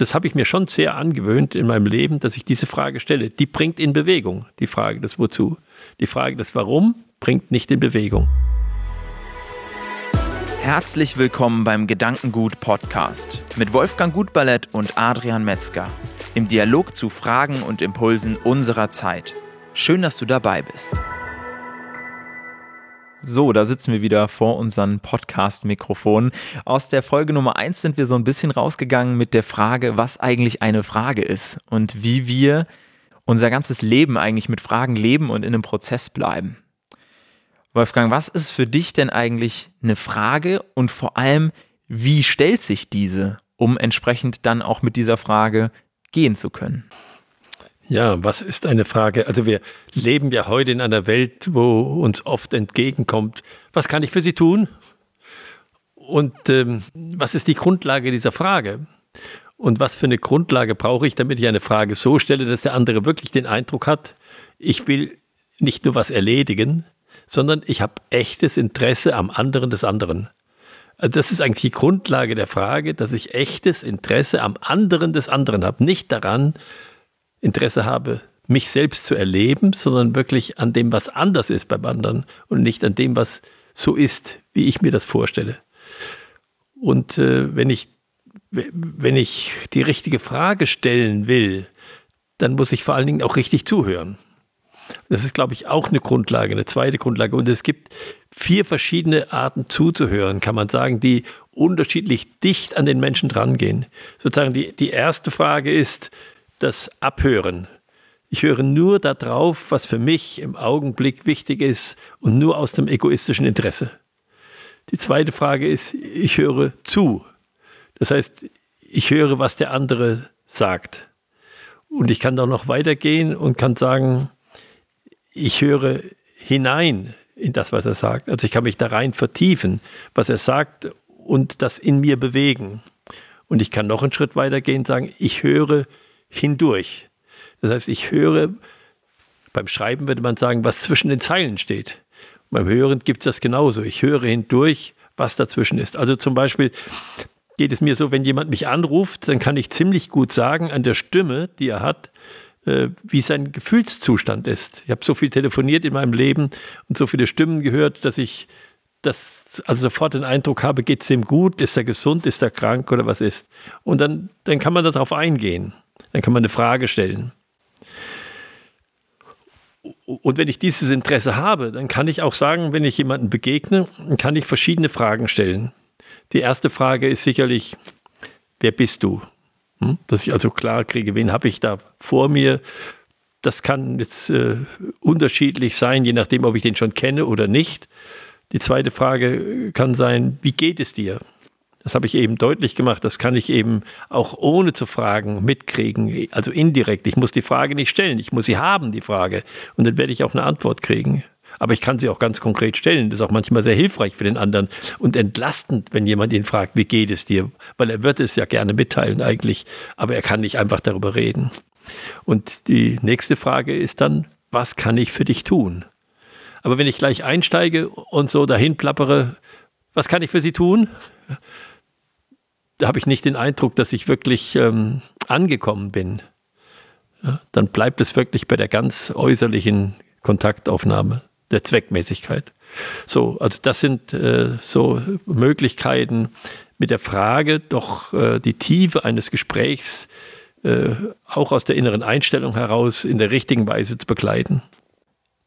das habe ich mir schon sehr angewöhnt in meinem Leben, dass ich diese Frage stelle. Die bringt in Bewegung, die Frage des Wozu. Die Frage des Warum bringt nicht in Bewegung. Herzlich willkommen beim Gedankengut Podcast mit Wolfgang Gutballett und Adrian Metzger im Dialog zu Fragen und Impulsen unserer Zeit. Schön, dass du dabei bist. So, da sitzen wir wieder vor unseren Podcast-Mikrofonen. Aus der Folge Nummer 1 sind wir so ein bisschen rausgegangen mit der Frage, was eigentlich eine Frage ist und wie wir unser ganzes Leben eigentlich mit Fragen leben und in einem Prozess bleiben. Wolfgang, was ist für dich denn eigentlich eine Frage und vor allem, wie stellt sich diese, um entsprechend dann auch mit dieser Frage gehen zu können? Ja, was ist eine Frage? Also wir leben ja heute in einer Welt, wo uns oft entgegenkommt, was kann ich für Sie tun? Und ähm, was ist die Grundlage dieser Frage? Und was für eine Grundlage brauche ich, damit ich eine Frage so stelle, dass der andere wirklich den Eindruck hat, ich will nicht nur was erledigen, sondern ich habe echtes Interesse am anderen des anderen. Also das ist eigentlich die Grundlage der Frage, dass ich echtes Interesse am anderen des anderen habe, nicht daran, Interesse habe, mich selbst zu erleben, sondern wirklich an dem, was anders ist beim anderen und nicht an dem, was so ist, wie ich mir das vorstelle. Und äh, wenn ich wenn ich die richtige Frage stellen will, dann muss ich vor allen Dingen auch richtig zuhören. Das ist, glaube ich, auch eine Grundlage, eine zweite Grundlage. Und es gibt vier verschiedene Arten zuzuhören, kann man sagen, die unterschiedlich dicht an den Menschen drangehen. Sozusagen die, die erste Frage ist, das Abhören. Ich höre nur darauf, was für mich im Augenblick wichtig ist und nur aus dem egoistischen Interesse. Die zweite Frage ist, ich höre zu. Das heißt, ich höre, was der andere sagt. Und ich kann da noch weitergehen und kann sagen, ich höre hinein in das, was er sagt. Also ich kann mich da rein vertiefen, was er sagt und das in mir bewegen. Und ich kann noch einen Schritt weitergehen und sagen, ich höre hindurch. Das heißt, ich höre, beim Schreiben würde man sagen, was zwischen den Zeilen steht. Beim Hören gibt es das genauso. Ich höre hindurch, was dazwischen ist. Also zum Beispiel geht es mir so, wenn jemand mich anruft, dann kann ich ziemlich gut sagen an der Stimme, die er hat, äh, wie sein Gefühlszustand ist. Ich habe so viel telefoniert in meinem Leben und so viele Stimmen gehört, dass ich das also sofort den Eindruck habe, geht es ihm gut, ist er gesund, ist er krank oder was ist. Und dann, dann kann man darauf eingehen. Dann kann man eine Frage stellen. Und wenn ich dieses Interesse habe, dann kann ich auch sagen, wenn ich jemanden begegne, dann kann ich verschiedene Fragen stellen. Die erste Frage ist sicherlich, wer bist du? Hm? Dass ich also klar kriege, wen habe ich da vor mir? Das kann jetzt äh, unterschiedlich sein, je nachdem, ob ich den schon kenne oder nicht. Die zweite Frage kann sein, wie geht es dir? Das habe ich eben deutlich gemacht. Das kann ich eben auch ohne zu fragen mitkriegen. Also indirekt. Ich muss die Frage nicht stellen. Ich muss sie haben, die Frage. Und dann werde ich auch eine Antwort kriegen. Aber ich kann sie auch ganz konkret stellen. Das ist auch manchmal sehr hilfreich für den anderen und entlastend, wenn jemand ihn fragt, wie geht es dir? Weil er wird es ja gerne mitteilen eigentlich, aber er kann nicht einfach darüber reden. Und die nächste Frage ist dann, was kann ich für dich tun? Aber wenn ich gleich einsteige und so dahin plappere, was kann ich für Sie tun? Habe ich nicht den Eindruck, dass ich wirklich ähm, angekommen bin. Ja, dann bleibt es wirklich bei der ganz äußerlichen Kontaktaufnahme, der Zweckmäßigkeit. So, also das sind äh, so Möglichkeiten, mit der Frage doch äh, die Tiefe eines Gesprächs äh, auch aus der inneren Einstellung heraus in der richtigen Weise zu begleiten.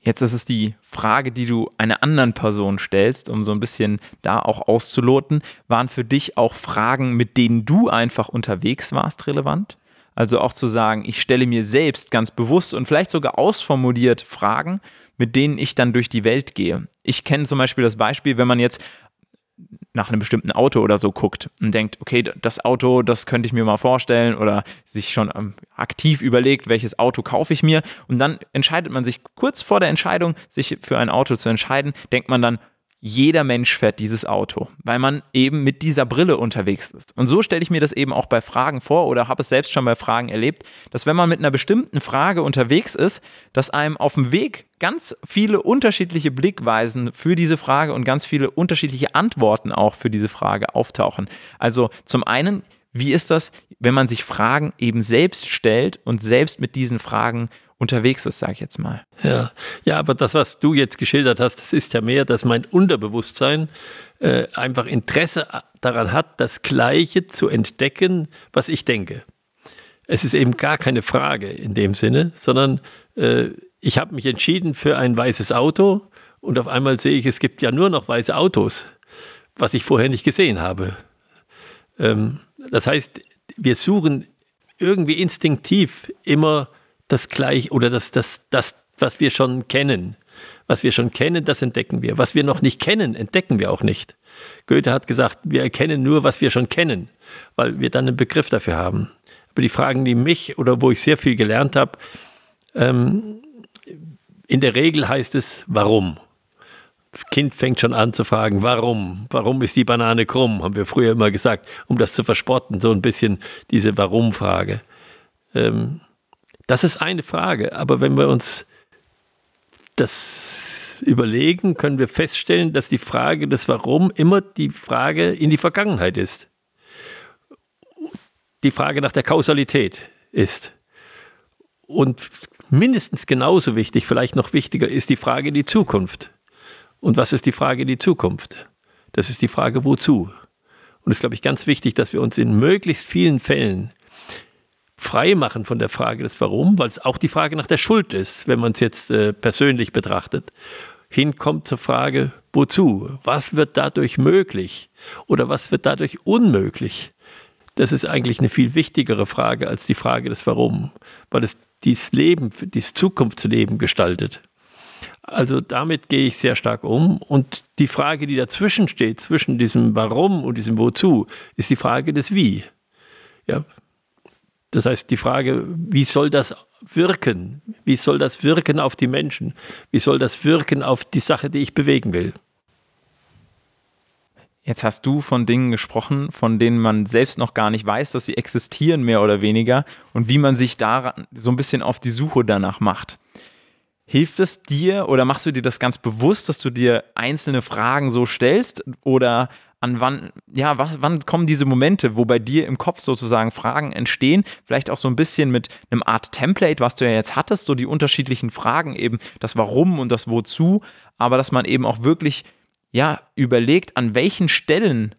Jetzt ist es die Frage, die du einer anderen Person stellst, um so ein bisschen da auch auszuloten. Waren für dich auch Fragen, mit denen du einfach unterwegs warst, relevant? Also auch zu sagen, ich stelle mir selbst ganz bewusst und vielleicht sogar ausformuliert Fragen, mit denen ich dann durch die Welt gehe. Ich kenne zum Beispiel das Beispiel, wenn man jetzt nach einem bestimmten Auto oder so guckt und denkt, okay, das Auto, das könnte ich mir mal vorstellen oder sich schon ähm, aktiv überlegt, welches Auto kaufe ich mir und dann entscheidet man sich kurz vor der Entscheidung, sich für ein Auto zu entscheiden, denkt man dann, jeder Mensch fährt dieses Auto, weil man eben mit dieser Brille unterwegs ist. Und so stelle ich mir das eben auch bei Fragen vor oder habe es selbst schon bei Fragen erlebt, dass wenn man mit einer bestimmten Frage unterwegs ist, dass einem auf dem Weg ganz viele unterschiedliche Blickweisen für diese Frage und ganz viele unterschiedliche Antworten auch für diese Frage auftauchen. Also zum einen, Wie ist das, wenn man sich Fragen eben selbst stellt und selbst mit diesen Fragen unterwegs ist, sage ich jetzt mal? Ja. ja, aber das, was du jetzt geschildert hast, das ist ja mehr, dass mein Unterbewusstsein äh, einfach Interesse daran hat, das Gleiche zu entdecken, was ich denke. Es ist eben gar keine Frage in dem Sinne, sondern äh, ich habe mich entschieden für ein weißes Auto und auf einmal sehe ich, es gibt ja nur noch weiße Autos, was ich vorher nicht gesehen habe. Ähm, das heißt, wir suchen irgendwie instinktiv immer das Gleiche oder das, das, das, was wir schon kennen. Was wir schon kennen, das entdecken wir. Was wir noch nicht kennen, entdecken wir auch nicht. Goethe hat gesagt, wir erkennen nur, was wir schon kennen, weil wir dann einen Begriff dafür haben. Aber die Fragen, die mich oder wo ich sehr viel gelernt habe, ähm, in der Regel heißt es, warum? Kind fängt schon an zu fragen, warum? Warum ist die Banane krumm? Haben wir früher immer gesagt, um das zu verspotten, so ein bisschen diese Warum-Frage. Ähm, das ist eine Frage, aber wenn wir uns das überlegen, können wir feststellen, dass die Frage des Warum immer die Frage in die Vergangenheit ist. Die Frage nach der Kausalität ist. Und mindestens genauso wichtig, vielleicht noch wichtiger, ist die Frage in die Zukunft. Und was ist die Frage in die Zukunft? Das ist die Frage, wozu? Und es ist, glaube ich, ganz wichtig, dass wir uns in möglichst vielen Fällen frei machen von der Frage des Warum, weil es auch die Frage nach der Schuld ist, wenn man es jetzt äh, persönlich betrachtet, hinkommt zur Frage, wozu? Was wird dadurch möglich? Oder was wird dadurch unmöglich? Das ist eigentlich eine viel wichtigere Frage als die Frage des Warum, weil es dieses Leben, dieses Zukunftsleben gestaltet. Also damit gehe ich sehr stark um. Und die Frage, die dazwischen steht, zwischen diesem Warum und diesem Wozu, ist die Frage des Wie. Ja. Das heißt, die Frage, wie soll das wirken? Wie soll das wirken auf die Menschen? Wie soll das wirken auf die Sache, die ich bewegen will? Jetzt hast du von Dingen gesprochen, von denen man selbst noch gar nicht weiß, dass sie existieren, mehr oder weniger, und wie man sich da so ein bisschen auf die Suche danach macht. Hilft es dir oder machst du dir das ganz bewusst, dass du dir einzelne Fragen so stellst? Oder an wann, ja, was, wann kommen diese Momente, wo bei dir im Kopf sozusagen Fragen entstehen? Vielleicht auch so ein bisschen mit einem Art Template, was du ja jetzt hattest, so die unterschiedlichen Fragen eben, das Warum und das Wozu, aber dass man eben auch wirklich, ja, überlegt, an welchen Stellen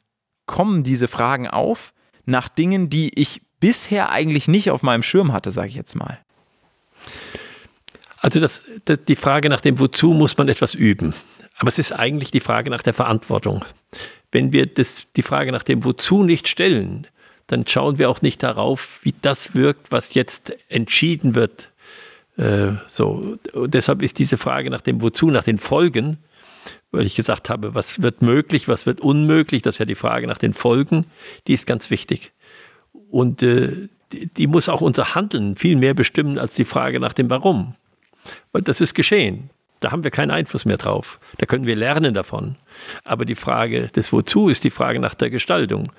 kommen diese Fragen auf, nach Dingen, die ich bisher eigentlich nicht auf meinem Schirm hatte, sage ich jetzt mal. Also das, die Frage nach dem Wozu muss man etwas üben. Aber es ist eigentlich die Frage nach der Verantwortung. Wenn wir das, die Frage nach dem Wozu nicht stellen, dann schauen wir auch nicht darauf, wie das wirkt, was jetzt entschieden wird. Äh, so. Und deshalb ist diese Frage nach dem Wozu, nach den Folgen, weil ich gesagt habe, was wird möglich, was wird unmöglich, das ist ja die Frage nach den Folgen, die ist ganz wichtig. Und äh, die, die muss auch unser Handeln viel mehr bestimmen als die Frage nach dem Warum. Weil das ist geschehen. Da haben wir keinen Einfluss mehr drauf. Da können wir lernen davon. Aber die Frage des Wozu ist die Frage nach der Gestaltung.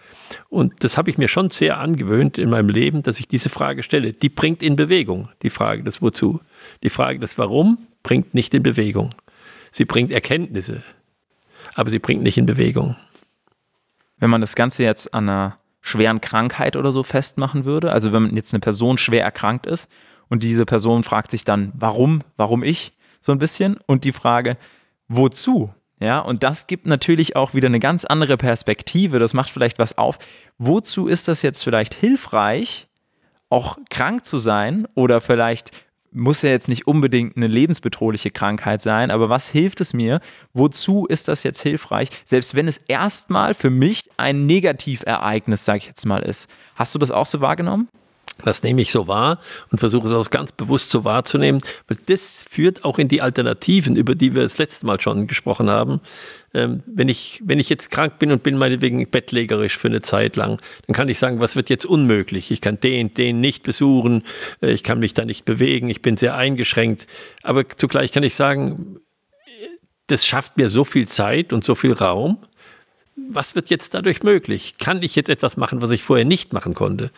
Und das habe ich mir schon sehr angewöhnt in meinem Leben, dass ich diese Frage stelle. Die bringt in Bewegung, die Frage des Wozu. Die Frage des Warum bringt nicht in Bewegung. Sie bringt Erkenntnisse, aber sie bringt nicht in Bewegung. Wenn man das Ganze jetzt an einer schweren Krankheit oder so festmachen würde, also wenn jetzt eine Person schwer erkrankt ist und diese Person fragt sich dann, warum, warum ich, so ein bisschen. Und die Frage, wozu? Ja, und das gibt natürlich auch wieder eine ganz andere Perspektive. Das macht vielleicht was auf. Wozu ist das jetzt vielleicht hilfreich, auch krank zu sein oder vielleicht muss ja jetzt nicht unbedingt eine lebensbedrohliche Krankheit sein, aber was hilft es mir? Wozu ist das jetzt hilfreich? Selbst wenn es erstmal für mich ein Negativereignis, sage ich jetzt mal, ist. Hast du das auch so wahrgenommen? Das nehme ich so wahr und versuche es auch ganz bewusst so wahrzunehmen, weil das führt auch in die Alternativen, über die wir das letzte Mal schon gesprochen haben. Ähm, wenn, ich, wenn ich jetzt krank bin und bin meinetwegen bettlägerisch für eine Zeit lang, dann kann ich sagen, was wird jetzt unmöglich? Ich kann den, den nicht besuchen, äh, ich kann mich da nicht bewegen, ich bin sehr eingeschränkt. Aber zugleich kann ich sagen, das schafft mir so viel Zeit und so viel Raum. Was wird jetzt dadurch möglich? Kann ich jetzt etwas machen, was ich vorher nicht machen konnte?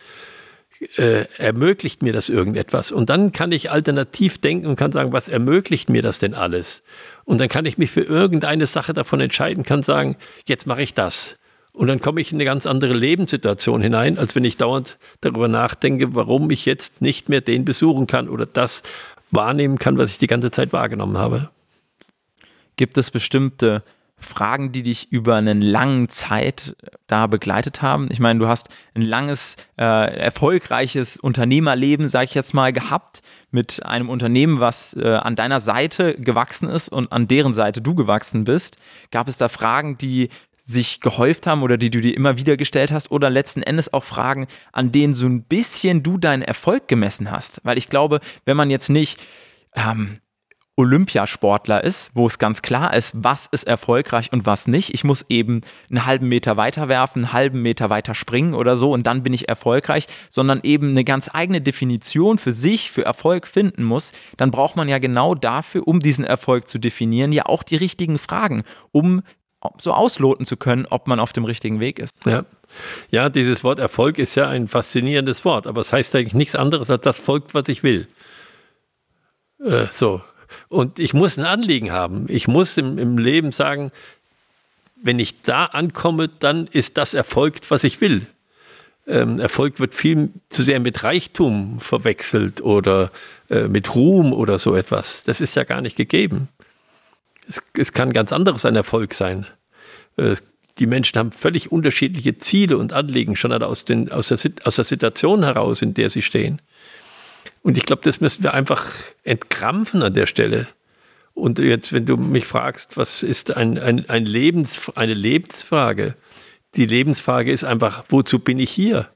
Äh, ermöglicht mir das irgendetwas? Und dann kann ich alternativ denken und kann sagen, was ermöglicht mir das denn alles? Und dann kann ich mich für irgendeine Sache davon entscheiden, kann sagen, jetzt mache ich das. Und dann komme ich in eine ganz andere Lebenssituation hinein, als wenn ich dauernd darüber nachdenke, warum ich jetzt nicht mehr den besuchen kann oder das wahrnehmen kann, was ich die ganze Zeit wahrgenommen habe. Gibt es bestimmte Fragen, die dich über einen langen Zeit da begleitet haben? Ich meine, du hast ein langes, äh, erfolgreiches Unternehmerleben, sage ich jetzt mal, gehabt mit einem Unternehmen, was äh, an deiner Seite gewachsen ist und an deren Seite du gewachsen bist. Gab es da Fragen, die sich gehäuft haben oder die du dir immer wieder gestellt hast oder letzten Endes auch Fragen, an denen so ein bisschen du deinen Erfolg gemessen hast. Weil ich glaube, wenn man jetzt nicht ähm, Olympiasportler ist, wo es ganz klar ist, was ist erfolgreich und was nicht. Ich muss eben einen halben Meter weiter werfen, einen halben Meter weiter springen oder so und dann bin ich erfolgreich, sondern eben eine ganz eigene Definition für sich, für Erfolg finden muss, dann braucht man ja genau dafür, um diesen Erfolg zu definieren, ja auch die richtigen Fragen, um so ausloten zu können, ob man auf dem richtigen Weg ist. Ja. Ja, dieses Wort Erfolg ist ja ein faszinierendes Wort, aber es heißt eigentlich nichts anderes als das folgt, was ich will. Äh, so. Und ich muss ein Anliegen haben. Ich muss im, im Leben sagen, wenn ich da ankomme, dann ist das Erfolg, was ich will. Ähm, Erfolg wird viel zu sehr mit Reichtum verwechselt oder äh, mit Ruhm oder so etwas. Das ist ja gar nicht gegeben es, es kann ganz anderes ein Erfolg sein. Äh, die Menschen haben völlig unterschiedliche Ziele und Anliegen, schon aus, den, aus, der, aus der Situation heraus, in der sie stehen. Und ich glaube, das müssen wir einfach entkrampfen an der Stelle. Und jetzt, wenn du mich fragst, was ist ein, ein, ein Lebens, eine Lebensfrage? Die Lebensfrage ist einfach, wozu bin ich hier?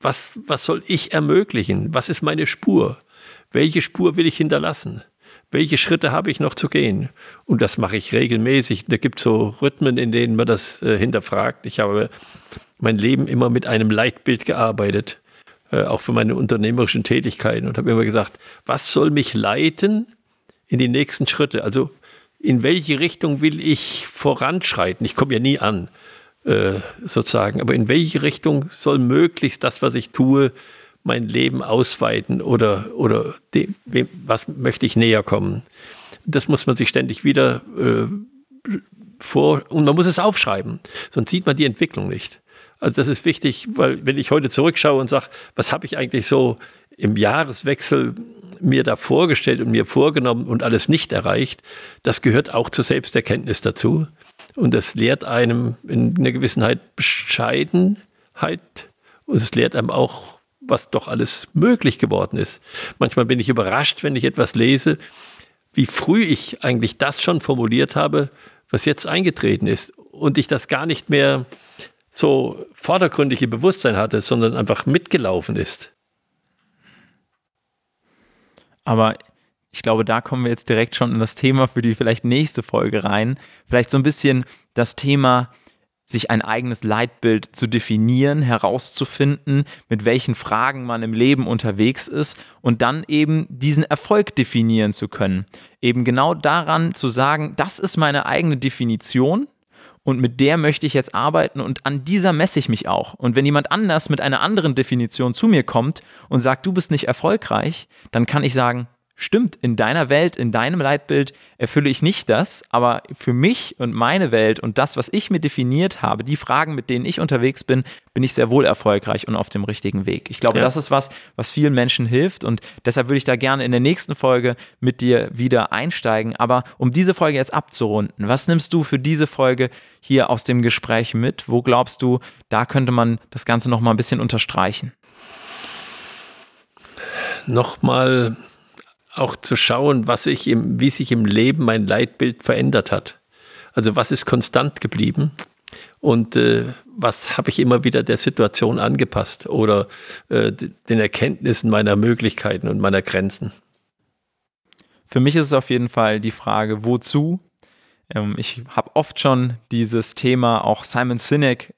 Was, was soll ich ermöglichen? Was ist meine Spur? Welche Spur will ich hinterlassen? welche Schritte habe ich noch zu gehen? Und das mache ich regelmäßig. Da gibt es so Rhythmen, in denen man das äh, hinterfragt. Ich habe mein Leben immer mit einem Leitbild gearbeitet, äh, auch für meine unternehmerischen Tätigkeiten und habe immer gesagt, was soll mich leiten in die nächsten Schritte? Also in welche Richtung will ich voranschreiten? Ich komme ja nie an, äh, sozusagen, aber in welche Richtung soll möglichst das, was ich tue, mein Leben ausweiten oder, oder dem, was möchte ich näher kommen. Das muss man sich ständig wieder äh, vor und man muss es aufschreiben, sonst sieht man die Entwicklung nicht. Also das ist wichtig, weil wenn ich heute zurückschaue und sage, was habe ich eigentlich so im Jahreswechsel mir da vorgestellt und mir vorgenommen und alles nicht erreicht, das gehört auch zur Selbsterkenntnis dazu. Und das lehrt einem in einer Gewissenheit Bescheidenheit und es lehrt einem auch was doch alles möglich geworden ist. Manchmal bin ich überrascht, wenn ich etwas lese, wie früh ich eigentlich das schon formuliert habe, was jetzt eingetreten ist und ich das gar nicht mehr so vordergründige Bewusstsein hatte, sondern einfach mitgelaufen ist. Aber ich glaube, da kommen wir jetzt direkt schon in das Thema für die vielleicht nächste Folge rein. Vielleicht so ein bisschen das Thema sich ein eigenes Leitbild zu definieren, herauszufinden, mit welchen Fragen man im Leben unterwegs ist und dann eben diesen Erfolg definieren zu können. Eben genau daran zu sagen, das ist meine eigene Definition und mit der möchte ich jetzt arbeiten und an dieser messe ich mich auch. Und wenn jemand anders mit einer anderen Definition zu mir kommt und sagt, du bist nicht erfolgreich, dann kann ich sagen, stimmt, in deiner Welt, in deinem Leitbild erfülle ich nicht das, aber für mich und meine Welt und das, was ich mir definiert habe, die Fragen, mit denen ich unterwegs bin, bin ich sehr wohl erfolgreich und auf dem richtigen Weg. Ich glaube, ja. das ist was, was vielen Menschen hilft und deshalb würde ich da gerne in der nächsten Folge mit dir wieder einsteigen. Aber um diese Folge jetzt abzurunden, was nimmst du für diese Folge hier aus dem Gespräch mit? Wo glaubst du, da könnte man das Ganze nochmal ein bisschen unterstreichen? Nochmal auch zu schauen, was sich im, wie sich im Leben mein Leitbild verändert hat. Also was ist konstant geblieben und äh, was habe ich immer wieder der Situation angepasst oder äh, den Erkenntnissen meiner Möglichkeiten und meiner Grenzen. Für mich ist es auf jeden Fall die Frage, wozu? Ähm, ich habe oft schon dieses Thema, auch Simon Sinek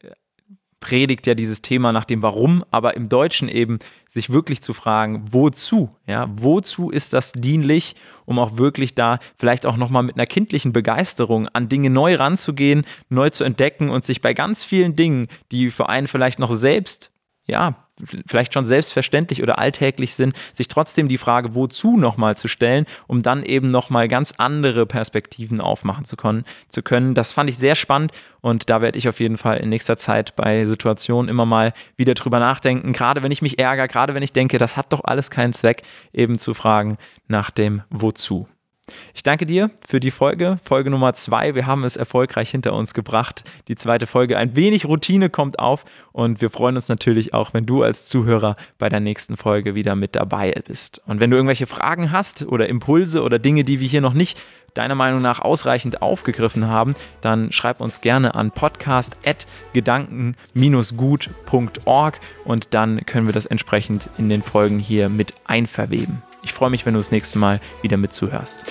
predigt ja dieses Thema nach dem Warum, aber im Deutschen eben sich wirklich zu fragen, wozu? Ja, wozu ist das dienlich, um auch wirklich da vielleicht auch nochmal mit einer kindlichen Begeisterung an Dinge neu ranzugehen, neu zu entdecken und sich bei ganz vielen Dingen, die für einen vielleicht noch selbst ja, vielleicht schon selbstverständlich oder alltäglich sind, sich trotzdem die Frage, wozu nochmal zu stellen, um dann eben nochmal ganz andere Perspektiven aufmachen zu können, zu können. Das fand ich sehr spannend und da werde ich auf jeden Fall in nächster Zeit bei Situationen immer mal wieder drüber nachdenken, gerade wenn ich mich ärgere, gerade wenn ich denke, das hat doch alles keinen Zweck, eben zu fragen nach dem Wozu. Ich danke dir für die Folge, Folge Nummer zwei. Wir haben es erfolgreich hinter uns gebracht. Die zweite Folge, ein wenig Routine kommt auf und wir freuen uns natürlich auch, wenn du als Zuhörer bei der nächsten Folge wieder mit dabei bist. Und wenn du irgendwelche Fragen hast oder Impulse oder Dinge, die wir hier noch nicht deiner Meinung nach ausreichend aufgegriffen haben, dann schreib uns gerne an podcast.gedanken-gut.org und dann können wir das entsprechend in den Folgen hier mit einverweben. Ich freue mich, wenn du das nächste Mal wieder mitzuhörst.